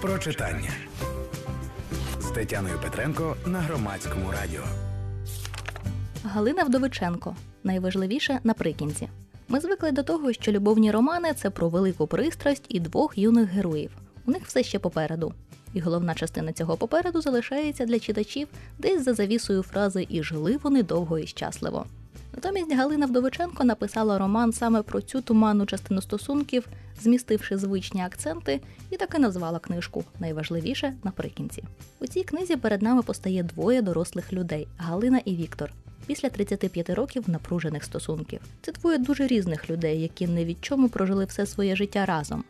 про читання з Тетяною Петренко на громадському радіо. Галина Вдовиченко. Найважливіше наприкінці. Ми звикли до того, що любовні романи це про велику пристрасть і двох юних героїв. У них все ще попереду. І головна частина цього попереду залишається для читачів десь за завісою фрази І жили вони довго і щасливо. Натомість Галина Вдовиченко написала роман саме про цю туманну частину стосунків, змістивши звичні акценти, і таки назвала книжку Найважливіше наприкінці. У цій книзі перед нами постає двоє дорослих людей Галина і Віктор. Після 35 років напружених стосунків. Це двоє дуже різних людей, які не від чому прожили все своє життя разом.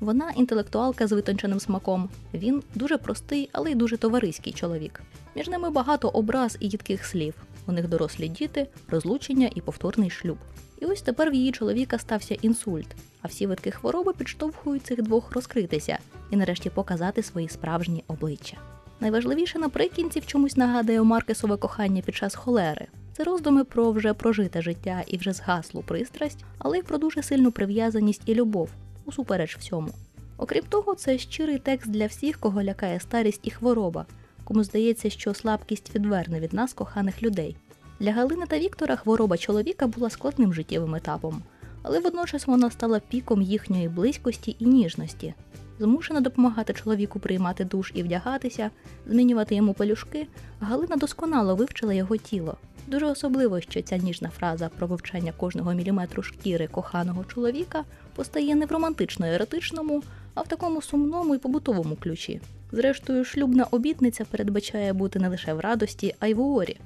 Вона інтелектуалка з витонченим смаком. Він дуже простий, але й дуже товариський чоловік. Між ними багато образ і їдких слів. У них дорослі діти, розлучення і повторний шлюб. І ось тепер в її чоловіка стався інсульт, а всі видки хвороби підштовхують цих двох розкритися і нарешті показати свої справжні обличчя. Найважливіше наприкінці в чомусь нагадує Маркесове кохання під час холери. Це роздуми про вже прожите життя і вже згаслу пристрасть, але й про дуже сильну прив'язаність і любов, усупереч всьому. Окрім того, це щирий текст для всіх, кого лякає старість і хвороба, кому здається, що слабкість відверне від нас коханих людей. Для Галини та Віктора хвороба чоловіка була складним життєвим етапом, але водночас вона стала піком їхньої близькості і ніжності. Змушена допомагати чоловіку приймати душ і вдягатися, змінювати йому пелюшки, Галина досконало вивчила його тіло. Дуже особливо, що ця ніжна фраза про вивчання кожного міліметру шкіри коханого чоловіка постає не в романтично-еротичному, а в такому сумному і побутовому ключі. Зрештою, шлюбна обітниця передбачає бути не лише в радості, а й в угорі.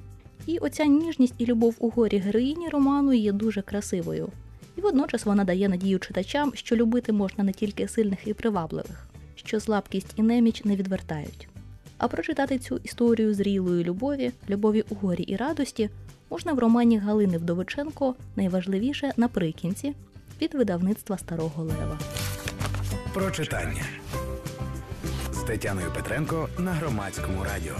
І оця ніжність і любов у горі героїні роману є дуже красивою. І водночас вона дає надію читачам, що любити можна не тільки сильних і привабливих, що слабкість і неміч не відвертають. А прочитати цю історію зрілої любові, любові у горі і радості можна в романі Галини Вдовиченко найважливіше наприкінці від видавництва Старого Лева. Про читання з Тетяною Петренко на громадському радіо.